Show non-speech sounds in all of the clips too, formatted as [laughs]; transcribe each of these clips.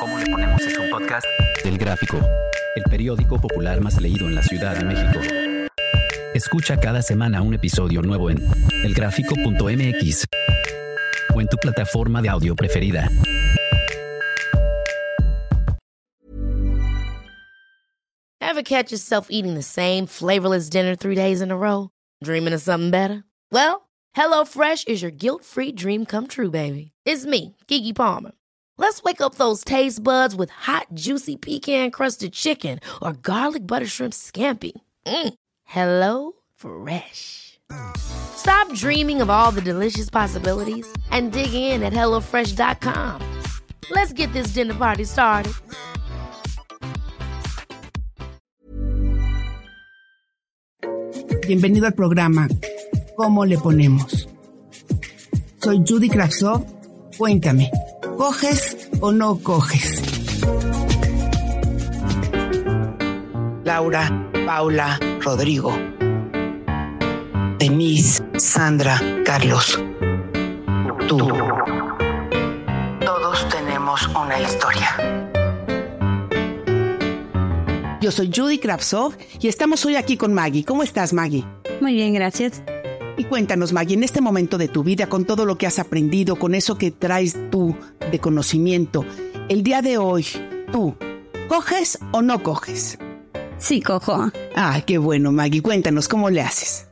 ¿Cómo le ponemos es un podcast? del Gráfico, el periódico popular más leído en la Ciudad de México. Escucha cada semana un episodio nuevo en elgráfico.mx o en tu plataforma de audio preferida. Ever catch yourself eating the same flavorless dinner three days in a row? Dreaming of something better? Well, HelloFresh is your guilt-free dream come true, baby. It's me, Kiki Palmer. Let's wake up those taste buds with hot, juicy pecan crusted chicken or garlic butter shrimp scampi. Mm. Hello Fresh. Stop dreaming of all the delicious possibilities and dig in at HelloFresh.com. Let's get this dinner party started. Bienvenido al programa ¿Cómo le ponemos? Soy Judy Kravsov. Cuéntame, ¿coges o no coges? Laura, Paula, Rodrigo, Denise, Sandra, Carlos, tú. Todos tenemos una historia. Yo soy Judy Kravsov y estamos hoy aquí con Maggie. ¿Cómo estás, Maggie? Muy bien, gracias. Y cuéntanos, Maggie, en este momento de tu vida, con todo lo que has aprendido, con eso que traes tú de conocimiento, el día de hoy, tú, ¿coges o no coges? Sí, cojo. Ay, qué bueno, Maggie. Cuéntanos, ¿cómo le haces?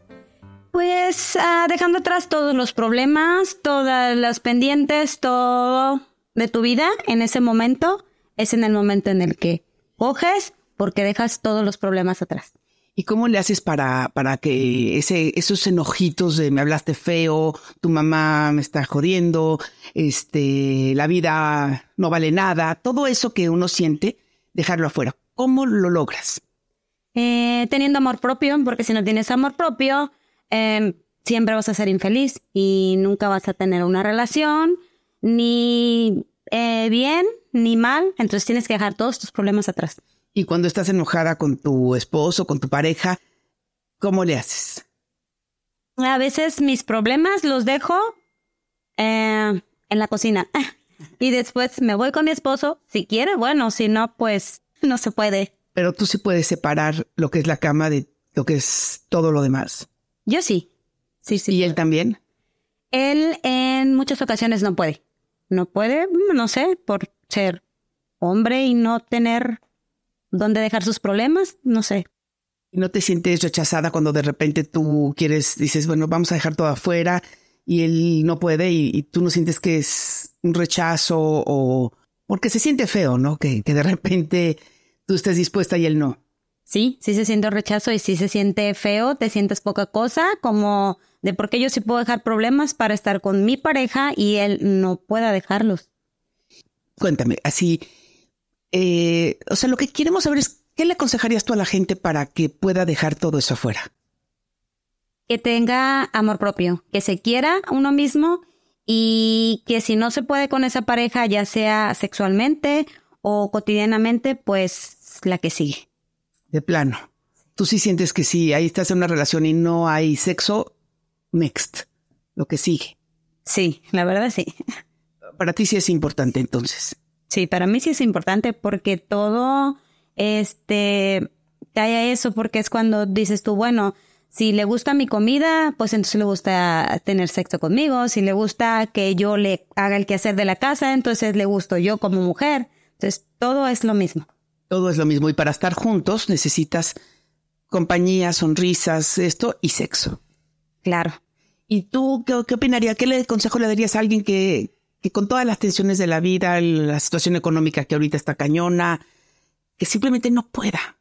Pues ah, dejando atrás todos los problemas, todas las pendientes, todo de tu vida en ese momento, es en el momento en el que coges porque dejas todos los problemas atrás. ¿Y cómo le haces para, para que ese, esos enojitos de me hablaste feo, tu mamá me está jodiendo, este, la vida no vale nada, todo eso que uno siente, dejarlo afuera? ¿Cómo lo logras? Eh, teniendo amor propio, porque si no tienes amor propio, eh, siempre vas a ser infeliz y nunca vas a tener una relación, ni eh, bien ni mal, entonces tienes que dejar todos tus problemas atrás. Y cuando estás enojada con tu esposo, con tu pareja, ¿cómo le haces? A veces mis problemas los dejo eh, en la cocina [laughs] y después me voy con mi esposo. Si quiere, bueno, si no, pues no se puede. Pero tú sí puedes separar lo que es la cama de lo que es todo lo demás. Yo sí. Sí, sí. ¿Y él también? Él en muchas ocasiones no puede. No puede, no sé, por ser hombre y no tener dónde dejar sus problemas, no sé. ¿Y no te sientes rechazada cuando de repente tú quieres, dices, bueno, vamos a dejar todo afuera y él no puede y, y tú no sientes que es un rechazo o porque se siente feo, ¿no? Que, que de repente tú estés dispuesta y él no. Sí, sí se siente rechazo y sí se siente feo, te sientes poca cosa, como de por qué yo sí puedo dejar problemas para estar con mi pareja y él no pueda dejarlos. Cuéntame, así, eh, o sea, lo que queremos saber es, ¿qué le aconsejarías tú a la gente para que pueda dejar todo eso afuera? Que tenga amor propio, que se quiera uno mismo y que si no se puede con esa pareja, ya sea sexualmente o cotidianamente, pues la que sigue. De plano. Tú sí sientes que sí, ahí estás en una relación y no hay sexo, next, lo que sigue. Sí, la verdad sí. Para ti sí es importante entonces. Sí, para mí sí es importante porque todo, este, cae a eso porque es cuando dices tú, bueno, si le gusta mi comida, pues entonces le gusta tener sexo conmigo. Si le gusta que yo le haga el quehacer de la casa, entonces le gusto yo como mujer. Entonces todo es lo mismo. Todo es lo mismo y para estar juntos necesitas compañía, sonrisas, esto y sexo. Claro. ¿Y tú qué, qué opinarías? ¿Qué le, consejo le darías a alguien que, que con todas las tensiones de la vida, la situación económica que ahorita está cañona, que simplemente no pueda?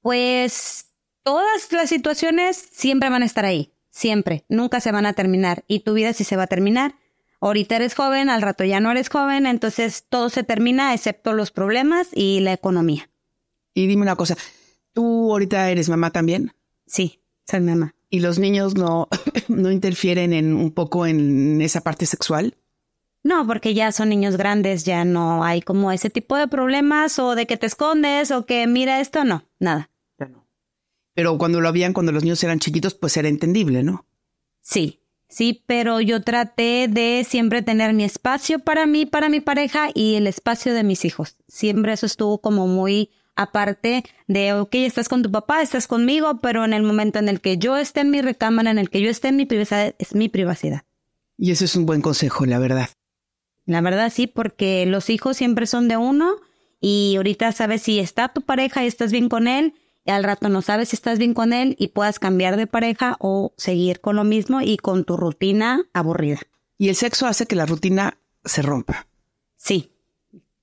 Pues todas las situaciones siempre van a estar ahí, siempre, nunca se van a terminar y tu vida sí se va a terminar. Ahorita eres joven, al rato ya no eres joven, entonces todo se termina excepto los problemas y la economía. Y dime una cosa, ¿tú ahorita eres mamá también? Sí, soy mamá. ¿Y los niños no, [laughs] no interfieren en un poco en esa parte sexual? No, porque ya son niños grandes, ya no hay como ese tipo de problemas o de que te escondes o que mira esto, no, nada. Pero cuando lo habían, cuando los niños eran chiquitos, pues era entendible, ¿no? Sí, Sí, pero yo traté de siempre tener mi espacio para mí, para mi pareja y el espacio de mis hijos. Siempre eso estuvo como muy aparte de, ok, estás con tu papá, estás conmigo, pero en el momento en el que yo esté en mi recámara, en el que yo esté en mi privacidad, es mi privacidad. Y eso es un buen consejo, la verdad. La verdad sí, porque los hijos siempre son de uno y ahorita sabes si está tu pareja y estás bien con él y al rato no sabes si estás bien con él y puedas cambiar de pareja o seguir con lo mismo y con tu rutina aburrida. Y el sexo hace que la rutina se rompa. Sí,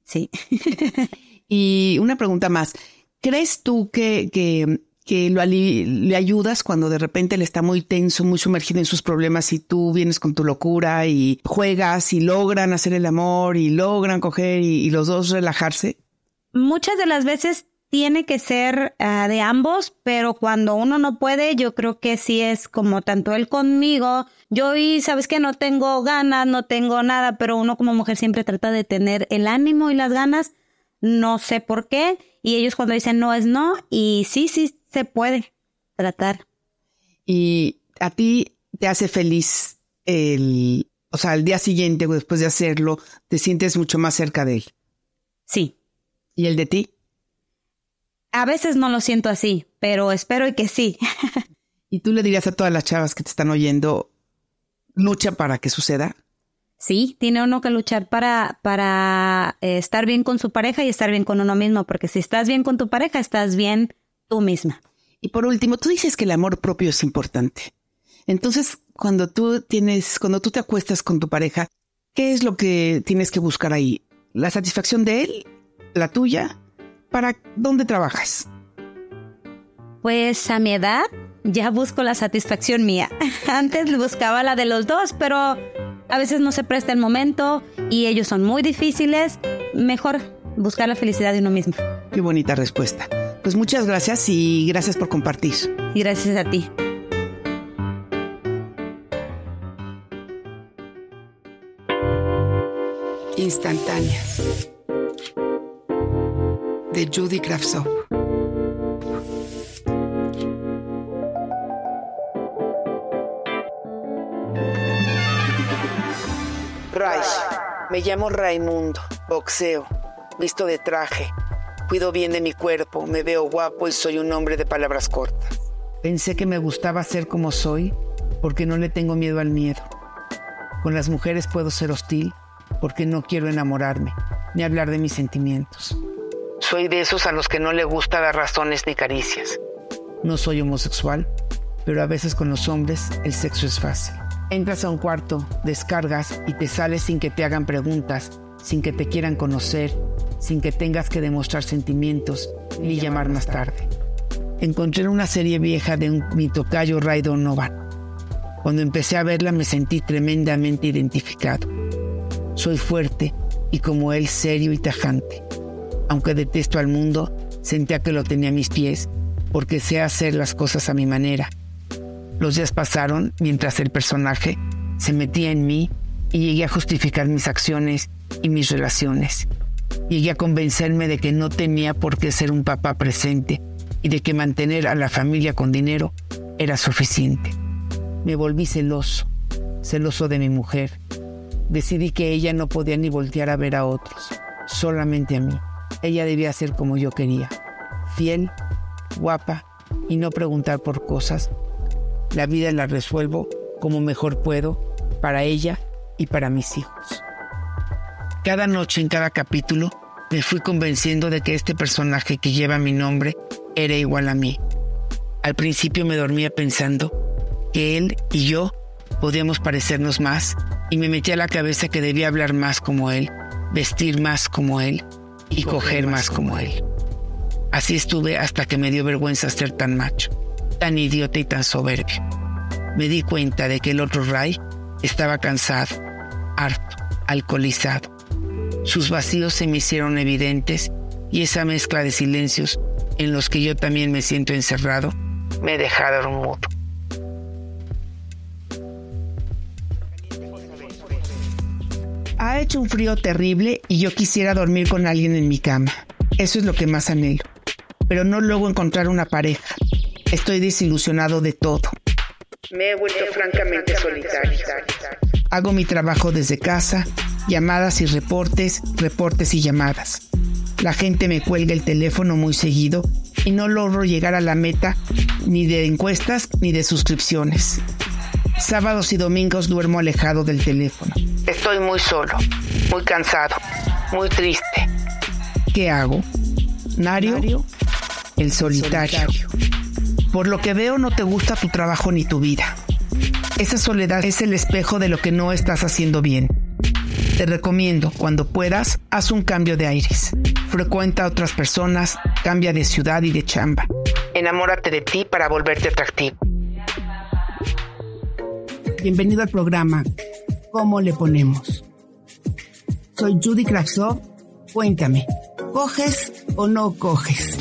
sí. [laughs] y una pregunta más. ¿Crees tú que, que, que lo le ayudas cuando de repente él está muy tenso, muy sumergido en sus problemas y tú vienes con tu locura y juegas y logran hacer el amor y logran coger y los dos relajarse? Muchas de las veces tiene que ser ah, de ambos, pero cuando uno no puede, yo creo que sí es como tanto él conmigo. Yo y sabes que no tengo ganas, no tengo nada, pero uno como mujer siempre trata de tener el ánimo y las ganas. No sé por qué. Y ellos cuando dicen no es no. Y sí, sí se puede tratar. Y a ti te hace feliz el, o sea, el día siguiente o después de hacerlo, te sientes mucho más cerca de él. Sí. ¿Y el de ti? A veces no lo siento así, pero espero y que sí. [laughs] ¿Y tú le dirías a todas las chavas que te están oyendo, lucha para que suceda? Sí, tiene uno que luchar para, para eh, estar bien con su pareja y estar bien con uno mismo, porque si estás bien con tu pareja, estás bien tú misma. Y por último, tú dices que el amor propio es importante. Entonces, cuando tú tienes, cuando tú te acuestas con tu pareja, ¿qué es lo que tienes que buscar ahí? ¿La satisfacción de él? ¿La tuya? ¿Para dónde trabajas? Pues a mi edad ya busco la satisfacción mía. [laughs] Antes buscaba la de los dos, pero a veces no se presta el momento y ellos son muy difíciles. Mejor buscar la felicidad de uno mismo. Qué bonita respuesta. Pues muchas gracias y gracias por compartir. Y gracias a ti. Instantáneas de Judy Kravtsov. Ray, me llamo Raimundo, boxeo, visto de traje, cuido bien de mi cuerpo, me veo guapo y soy un hombre de palabras cortas. Pensé que me gustaba ser como soy porque no le tengo miedo al miedo. Con las mujeres puedo ser hostil porque no quiero enamorarme ni hablar de mis sentimientos. Soy de esos a los que no le gusta dar razones ni caricias. No soy homosexual, pero a veces con los hombres el sexo es fácil. Entras a un cuarto, descargas y te sales sin que te hagan preguntas, sin que te quieran conocer, sin que tengas que demostrar sentimientos ni llamar más tarde. Encontré una serie vieja de un mitocayo Ray Donovan. Cuando empecé a verla me sentí tremendamente identificado. Soy fuerte y como él serio y tajante aunque detesto al mundo, sentía que lo tenía a mis pies, porque sé hacer las cosas a mi manera. Los días pasaron mientras el personaje se metía en mí y llegué a justificar mis acciones y mis relaciones. Llegué a convencerme de que no tenía por qué ser un papá presente y de que mantener a la familia con dinero era suficiente. Me volví celoso, celoso de mi mujer. Decidí que ella no podía ni voltear a ver a otros, solamente a mí. Ella debía ser como yo quería, fiel, guapa y no preguntar por cosas. La vida la resuelvo como mejor puedo para ella y para mis hijos. Cada noche en cada capítulo me fui convenciendo de que este personaje que lleva mi nombre era igual a mí. Al principio me dormía pensando que él y yo podíamos parecernos más y me metí a la cabeza que debía hablar más como él, vestir más como él y coger más como él. Así estuve hasta que me dio vergüenza ser tan macho, tan idiota y tan soberbio. Me di cuenta de que el otro Ray estaba cansado, harto, alcoholizado. Sus vacíos se me hicieron evidentes y esa mezcla de silencios en los que yo también me siento encerrado me dejaron mudo. Ha hecho un frío terrible y yo quisiera dormir con alguien en mi cama. Eso es lo que más anhelo. Pero no luego encontrar una pareja. Estoy desilusionado de todo. Me he vuelto francamente solitario. Hago mi trabajo desde casa, llamadas y reportes, reportes y llamadas. La gente me cuelga el teléfono muy seguido y no logro llegar a la meta ni de encuestas ni de suscripciones. Sábados y domingos duermo alejado del teléfono. Estoy muy solo, muy cansado, muy triste. ¿Qué hago? Nario, el solitario. Por lo que veo no te gusta tu trabajo ni tu vida. Esa soledad es el espejo de lo que no estás haciendo bien. Te recomiendo, cuando puedas, haz un cambio de aires. Frecuenta a otras personas, cambia de ciudad y de chamba. Enamórate de ti para volverte atractivo. Bienvenido al programa ¿Cómo le ponemos? Soy Judy Kravsov. Cuéntame, ¿coges o no coges?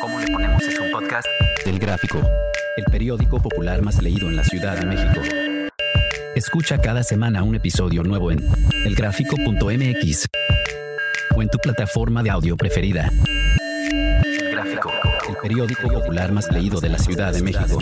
¿Cómo le ponemos es un podcast? Del Gráfico, el periódico popular más leído en la Ciudad de México. Escucha cada semana un episodio nuevo en elgráfico.mx o en tu plataforma de audio preferida. El Gráfico, el periódico popular más leído de la Ciudad de México.